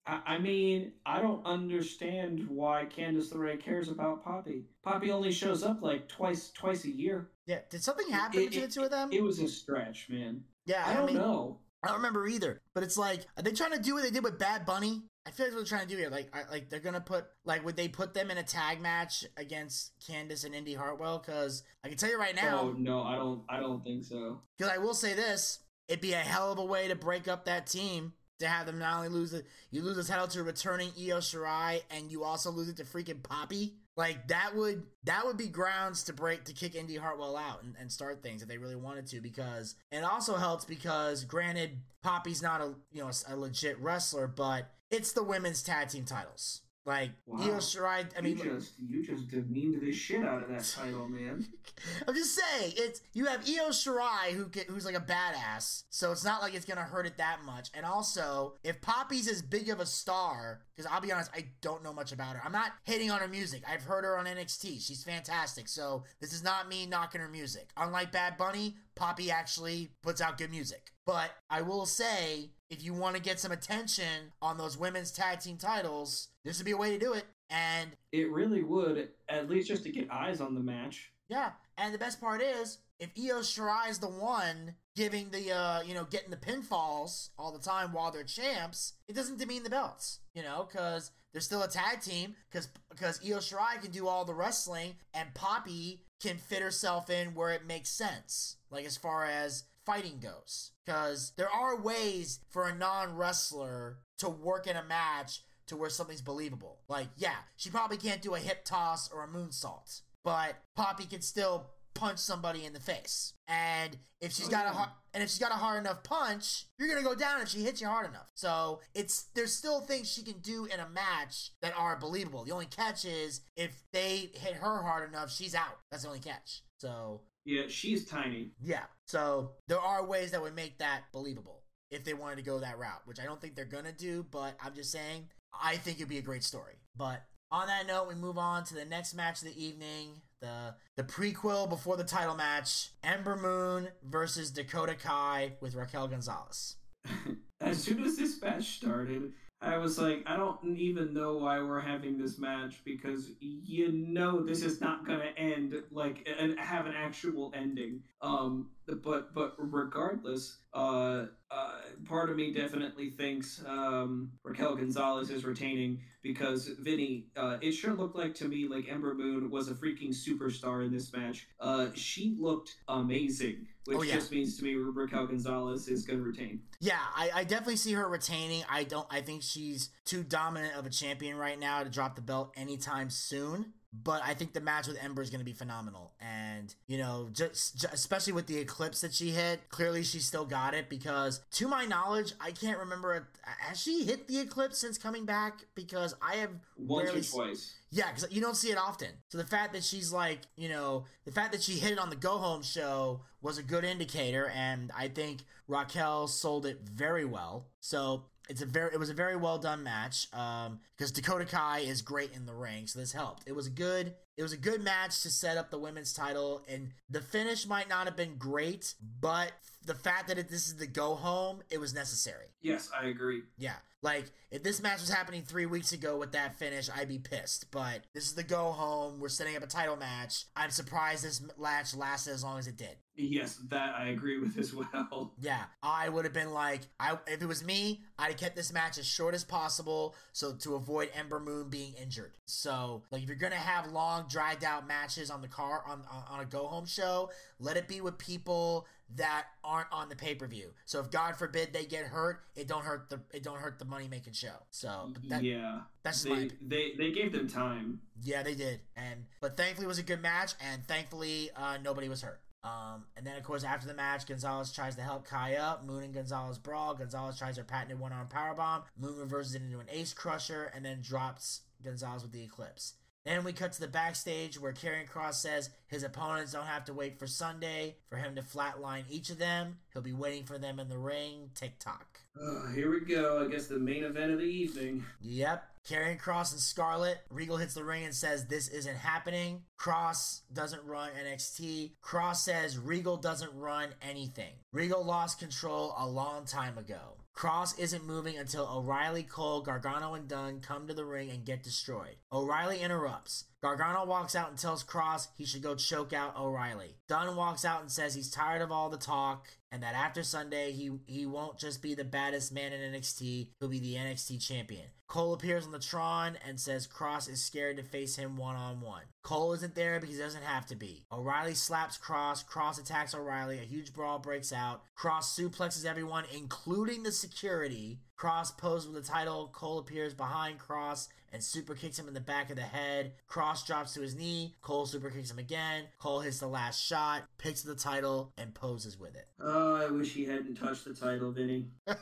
S2: I, I mean, I don't understand why Candice LeRae cares about Poppy. Poppy only shows up like twice, twice a year.
S1: Yeah, did something happen
S2: It-
S1: between
S2: it-
S1: the two of them?
S2: It was a stretch, man.
S1: yeah,
S2: I don't
S1: mean,
S2: know.
S1: I don't remember either. But it's like, are they trying to do what they did with Bad Bunny? I feel like what they're trying to do here. Like, I, like they're gonna put like, would they put them in a tag match against Candice and Indi Hartwell? Because I can tell you right
S2: Oh
S1: now,
S2: no, I don't. I don't think so.
S1: because I will say this, it'd be a hell of a way to break up that team. To have them not only lose it, you lose the title to returning Io Shirai, and you also lose it to freaking Poppy. Like that would that would be grounds to break to kick Indi Hartwell out and, and start things if they really wanted to. Because it also helps because granted, Poppy's not a you know a legit wrestler, but it's the women's tag team titles. Like
S2: Wow.
S1: Io Shirai, I mean,
S2: you just you just demeaned the shit out of that title, man.
S1: I'm just saying, it's you have Io Shirai who can, who's like a badass, so it's not like it's gonna hurt it that much. And also, if Poppy's as big of a star, because I'll be honest, I don't know much about her. I'm not hating on her music. I've heard her on NXT. She's fantastic. So this is not me knocking her music. Unlike Bad Bunny, Poppy actually puts out good music. But I will say, if you want to get some attention on those women's tag team titles, this would be a way to do it. And
S2: It really would, at least just to get eyes on the match.
S1: yeah, and the best part is, if Io Shirai is the one giving the, uh, you know, getting the pinfalls all the time while they're champs, it doesn't demean the belts, you know, because they're still a tag team. Because because Io Shirai can do all the wrestling, and Poppy can fit herself in where it makes sense, like as far as fighting goes. Because there are ways for a non wrestler to work in a match to where something's believable. Like, yeah, she probably can't do a hip toss or a moonsault, but Poppy can still punch somebody in the face. And if she's
S2: Oh,
S1: got a
S2: oh.
S1: hard, and if she's got a hard enough punch, you're gonna go down if she hits you hard enough. So it's there's still things she can do in a match that are believable. The only catch is if they hit her hard enough, she's out. That's the only catch. So
S2: Yeah, she's tiny.
S1: yeah. So there are ways that would make that believable if they wanted to go that route, which I don't think they're gonna do, but I'm just saying I think it'd be a great story. But on that note, we move on to the next match of the evening, the the prequel before the title match, Ember Moon versus Dakota Kai with Raquel Gonzalez.
S2: as soon as this match started, I was like, I don't even know why we're having this match because you know this is not gonna end like and have an actual ending. Um, but but regardless, uh, uh, part of me definitely thinks um, Raquel Gonzalez is retaining because Vinny, uh, it sure looked like to me like Ember Moon was a freaking superstar in this match. Uh, she looked amazing, which
S1: Oh, yeah.
S2: just means to me Raquel Gonzalez is gonna retain.
S1: Yeah, I, I definitely see her retaining. I don't. I think she's too dominant of a champion right now to drop the belt anytime soon. But I think the match with Ember is going to be phenomenal, and you know, just, ju- especially with the eclipse that she hit, clearly she still got it. Because to my knowledge, I can't remember. it- Has she hit the eclipse since coming back? Because I have
S2: Once or twice.
S1: yeah, because you don't see it often. So the fact that she's like, you know, the fact that she hit it on the Go Home show was a good indicator, and I think Raquel sold it very well. So it's a very, it was a very well done match. Um, because Dakota Kai is great in the ring, so this helped. It was a good, it was a good match to set up the women's title, and the finish might not have been great, but the fact that it, this is the Go Home, it was necessary.
S2: Yes, I agree.
S1: Yeah. Like, if this match was happening three weeks ago with that finish, I'd be pissed. But this is the go home. We're setting up a title match. I'm surprised this match lasted as long as it did.
S2: Yes, that I agree with as well.
S1: Yeah, I would have been like, I if it was me, I'd have kept this match as short as possible, so to avoid Ember Moon being injured. So, like, if you're gonna have long, dragged out matches on the car on on, a go home show, let it be with people that aren't on the pay per view. So, if God forbid they get hurt, it don't hurt the it don't hurt the money making show. So, but that,
S2: yeah,
S1: that's just
S2: they, they they gave them time.
S1: Yeah, they did. And but thankfully it was a good match, and thankfully uh, nobody was hurt. Um, and then of course after the match, Gonzalez tries to help Kai up. Moon and Gonzalez brawl. Gonzalez tries her patented one arm powerbomb. Moon reverses it into an ace crusher and then drops Gonzalez with the eclipse. Then we cut to the backstage where Karrion Kross says his opponents don't have to wait for Sunday for him to flatline each of them. He'll be waiting for them in the ring. TikTok.
S2: Uh, here we go. I guess the main event of the evening.
S1: Yep. Karrion Kross and Scarlett. Regal hits the ring and says this isn't happening. Kross doesn't run NXT. Kross says Regal doesn't run anything. Regal lost control a long time ago. Kross isn't moving until O'Reilly, Cole, Gargano, and Dunne come to the ring and get destroyed. O'Reilly interrupts. Gargano walks out and tells Kross he should go choke out O'Reilly. Dunne walks out and says he's tired of all the talk and that after Sunday he he won't just be the baddest man in NXT, he'll be the NXT champion. Cole appears on the Tron and says Kross is scared to face him one on one. Cole isn't there because he doesn't have to be. O'Reilly slaps Kross, Kross attacks O'Reilly, a huge brawl breaks out. Kross suplexes everyone, including the security. Kross poses with the title. Cole appears behind Kross and super kicks him in the back of the head. Kross drops to his knee. Cole super kicks him again. Cole hits the last shot, picks the title, and poses with it.
S2: Oh, I wish he hadn't touched the title, Vinny.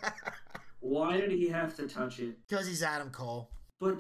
S2: Why did he have to touch it?
S1: Because he's Adam Cole.
S2: But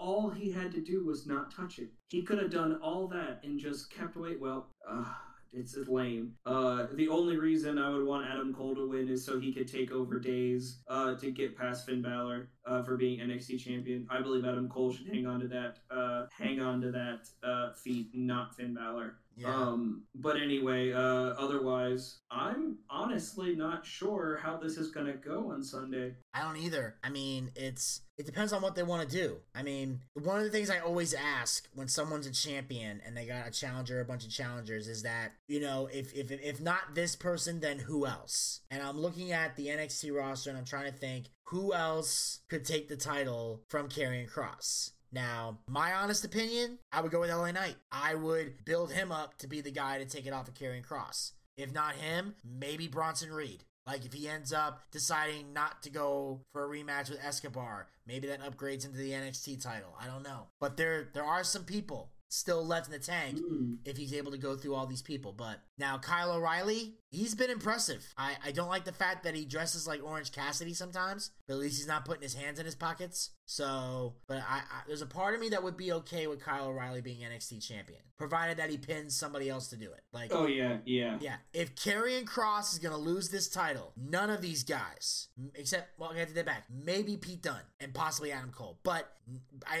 S2: all he had to do was not touch it. He could have done all that and just kept away. Well, uh, it's lame. Uh, the only reason I would want Adam Cole to win is so he could take over days uh, to get past Finn Balor uh, for being NXT champion. I believe Adam Cole should hang on to that uh, hang on to that uh, feat, not Finn Balor.
S1: Yeah.
S2: Um, but anyway, uh, otherwise, I'm honestly not sure how this is gonna go on Sunday.
S1: I don't either. I mean, it's it depends on what they want to do. I mean, one of the things I always ask when someone's a champion and they got a challenger, a bunch of challengers, is that you know, if if if not this person, then who else? And I'm looking at the NXT roster and I'm trying to think who else could take the title from Karrion Kross. Now, my honest opinion, I would go with LA Knight. I would build him up to be the guy to take it off of Karrion Kross. If not him, maybe Bronson Reed. Like if he ends up deciding not to go for a rematch with Escobar, maybe that upgrades into the NXT title. I don't know. But there there are some people still left in the tank
S2: Mm.
S1: if he's able to go through all these people. But now Kyle O'Reilly, he's been impressive. I, I don't like the fact that he dresses like Orange Cassidy sometimes, but at least he's not putting his hands in his pockets. So, but I, I there's a part of me that would be okay with Kyle O'Reilly being NXT champion, provided that he pins somebody else to do it. Like,
S2: Oh yeah, yeah.
S1: yeah, if Karrion Kross is gonna lose this title, none of these guys, except well, I got to that back, maybe Pete Dunne and possibly Adam Cole, but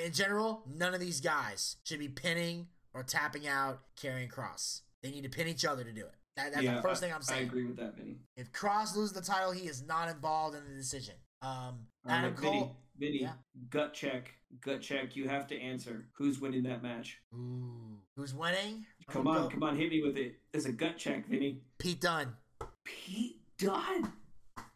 S1: in general, none of these guys should be pinning or tapping out Karrion Kross. They need to pin each other to do it. That, that's
S2: yeah,
S1: the first
S2: I,
S1: thing I'm saying.
S2: I agree with that, Vinny.
S1: If Kross loses the title, he is not involved in the decision. Um, Adam
S2: right,
S1: Cole.
S2: Vinny,
S1: Yeah.
S2: gut check, gut check. You have to answer. Who's winning that match?
S1: Ooh, who's winning?
S2: Come on,
S1: go
S2: come on, hit me with it. It's a gut check, Vinny.
S1: Pete Dunne.
S2: Pete Dunne.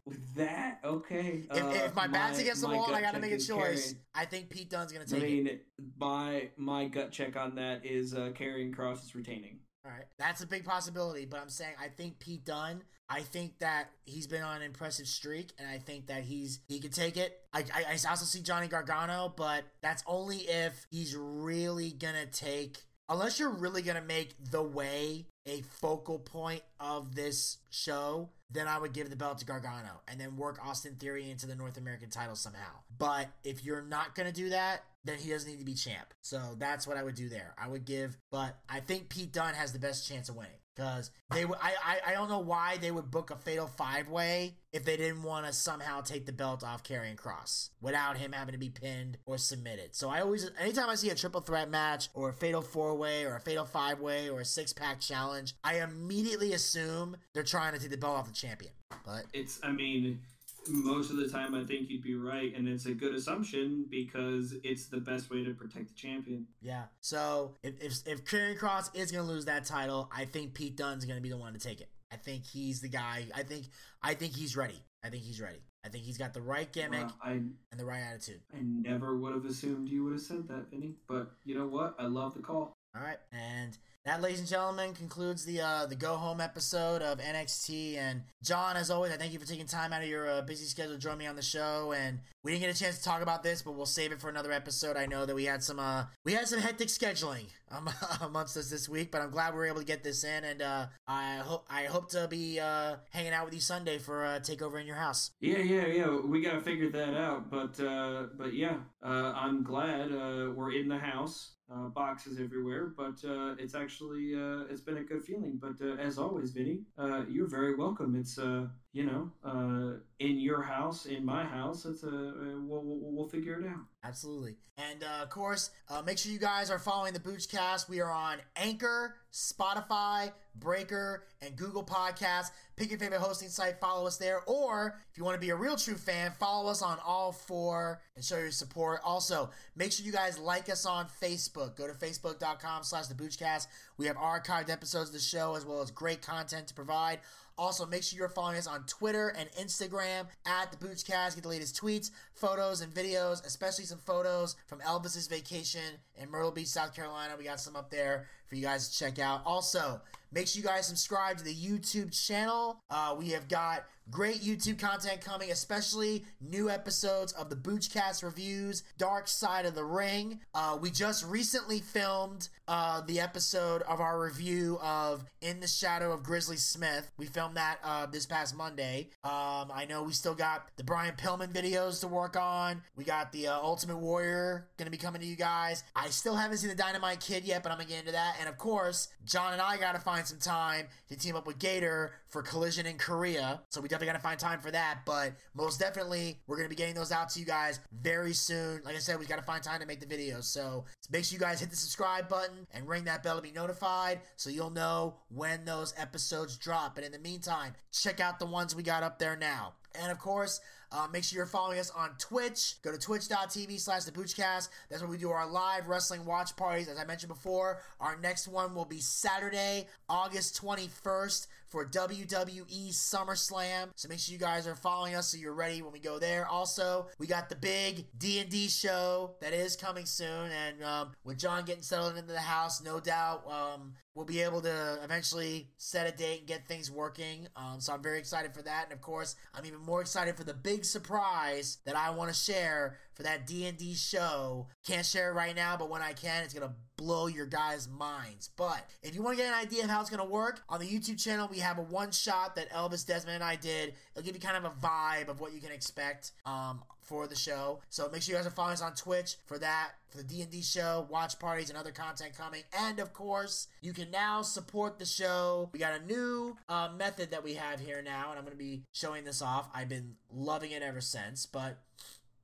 S2: With that, okay.
S1: If,
S2: uh,
S1: if my back's against the wall and I got to make a choice,
S2: Karrion.
S1: I think Pete Dunne's gonna
S2: I
S1: take it.
S2: mean, my my gut check on that is uh, Karrion Kross is retaining.
S1: All right, that's a big possibility, but I'm saying I think Pete Dunne. I think that he's been on an impressive streak, and I think that he's he could take it. I, I, I also see Johnny Gargano, but that's only if he's really gonna take. Unless you're really gonna make the way a focal point of this show, then I would give the belt to Gargano and then work Austin Theory into the North American title somehow. But if you're not gonna do that, then he doesn't need to be champ. So that's what I would do there. I would give, but I think Pete Dunne has the best chance of winning because they would. I, I I don't know why they would book a fatal five way if they didn't want to somehow take the belt off Karrion Kross without him having to be pinned or submitted. So I always, anytime I see a triple threat match or a fatal four way or a fatal five way or a six pack challenge, I immediately assume they're trying to take the belt off the champion. But
S2: It's, I mean, most of the time I think you'd be right, and it's a good assumption because it's the best way to protect the champion.
S1: Yeah. So if if if Karrion Kross is gonna lose that title, I think Pete Dunne's gonna be the one to take it. I think he's the guy. I think I think he's ready. I think he's ready. I think he's got the right gimmick
S2: Wow, I
S1: and the right attitude.
S2: I never would have assumed you would have said that, Vinny. But you know what? I love the call.
S1: All right, and that, ladies and gentlemen, concludes the uh, the go home episode of NXT. And John, as always, I thank you for taking time out of your uh, busy schedule to join me on the show. And we didn't get a chance to talk about this, but we'll save it for another episode. I know that we had some uh, we had some hectic scheduling um, amongst us this week, but I'm glad we were able to get this in. And uh, I hope I hope to be uh, hanging out with you Sunday for a takeover in your house.
S2: Yeah, yeah, yeah. We gotta figure that out. But uh, but yeah, uh, I'm glad uh, we're in the house. Uh, boxes everywhere, but uh, it's actually uh, it's been a good feeling. But uh, as always, Vinny, uh, you're very welcome. It's uh, you know uh, in your house, in my house. It's a we'll, we'll, we'll figure it out.
S1: Absolutely. And uh, of course, uh, make sure you guys are following the Boochcast. We are on Anchor, Spotify, Breaker, and Google Podcasts. Pick your favorite hosting site, follow us there. Or if you want to be a real true fan, follow us on all four and show your support. Also, make sure you guys like us on Facebook. Go to facebook.com slash the Boochcast. We have archived episodes of the show as well as great content to provide. Also, make sure you're following us on Twitter and Instagram at the Boochcast. Get the latest tweets, photos, and videos, especially some photos from Elvis's vacation in Myrtle Beach, South Carolina. We got some up there for you guys to check out. Also, make sure you guys subscribe to the YouTube channel. Uh, we have got Great YouTube content coming, especially new episodes of the Boochcast reviews, Dark Side of the Ring. Uh, we just recently filmed uh, the episode of our review of In the Shadow of Grizzly Smith. We filmed that uh, this past Monday. Um, I know we still got the Brian Pillman videos to work on. We got the uh, Ultimate Warrior going to be coming to you guys. I still haven't seen the Dynamite Kid yet, but I'm going to get into that. And of course, John and I got to find some time to team up with Gator for Collision in Korea. So we definitely got to find time for that. But most definitely, we're going to be getting those out to you guys very soon. Like I said, we got to find time to make the videos. So make sure you guys hit the subscribe button and ring that bell to be notified so you'll know when those episodes drop. And in the meantime, check out the ones we got up there now. And of course, uh, make sure you're following us on Twitch. Go to twitch.tv slash the Boochcast. That's where we do our live wrestling watch parties. As I mentioned before, our next one will be Saturday, August 21st for WWE SummerSlam. So make sure you guys are following us so you're ready when we go there. Also, we got the big D&D show that is coming soon. And um, with John getting settled into the house, no doubt um, we'll be able to eventually set a date and get things working. Um, so I'm very excited for that. And of course, I'm even more excited for the big surprise that I want to share for that D&D show. Can't share it right now, but when I can, it's going to blow your guys' minds. But if you want to get an idea of how it's going to work, on the YouTube channel, we have a one shot that Elvis Desmond and I did. It'll give you kind of a vibe of what you can expect um, for the show. So make sure you guys are following us on Twitch for that, for the D&D show, watch parties, and other content coming. And of course, you can now support the show. We got a new uh, method that we have here now, and I'm going to be showing this off. I've been loving it ever since, but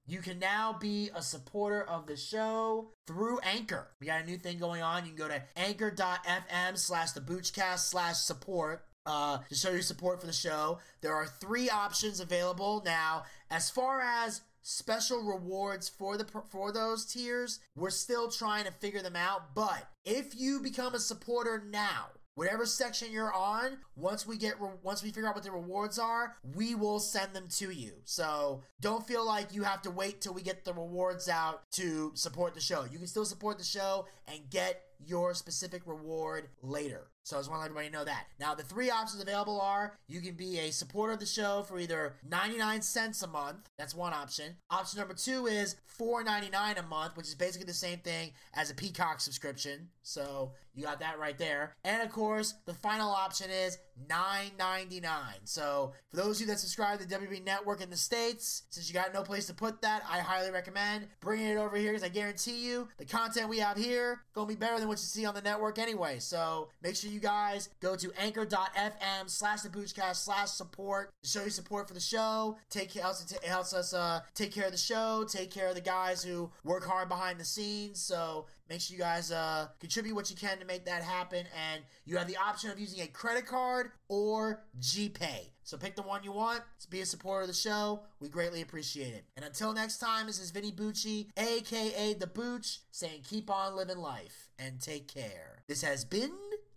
S1: you can now be a supporter of the show through Anchor. We got a new thing going on. You can go to anchor.fm slash the Boochcast slash support uh, to show your support for the show. There are three options available now. As far as special rewards for the for those tiers, we're still trying to figure them out. But if you become a supporter now, whatever section you're on once we get re- once we figure out what the rewards are we will send them to you so don't feel like you have to wait till we get the rewards out to support the show you can still support the show and get your specific reward later so I just want to let everybody know that. Now, the three options available are you can be a supporter of the show for either 99 cents a month. That's one option. Option number two is $4.99 a month, which is basically the same thing as a Peacock subscription. So you got that right there. And of course, the final option is $9.99. So for those of you that subscribe to the WB Network in the States, since you got no place to put that, I highly recommend bringing it over here because I guarantee you the content we have here going to be better than what you see on the network anyway. So make sure you guys go to anchor.fm slash the Boochcast slash support to show your support for the show. Take it helps, it helps us uh, take care of the show, take care of the guys who work hard behind the scenes. So make sure you guys uh, contribute what you can to make that happen. And you have the option of using a credit card or GPay. So pick the one you want. To be a supporter of the show. We greatly appreciate it. And until next time, this is Vinny Bucci, aka The Booch, saying keep on living life and take care. This has been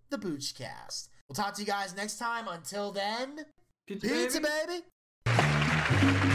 S1: the Boochcast. We'll talk to you guys next time. Until then,
S2: Pizza,
S1: pizza
S2: baby.
S1: baby.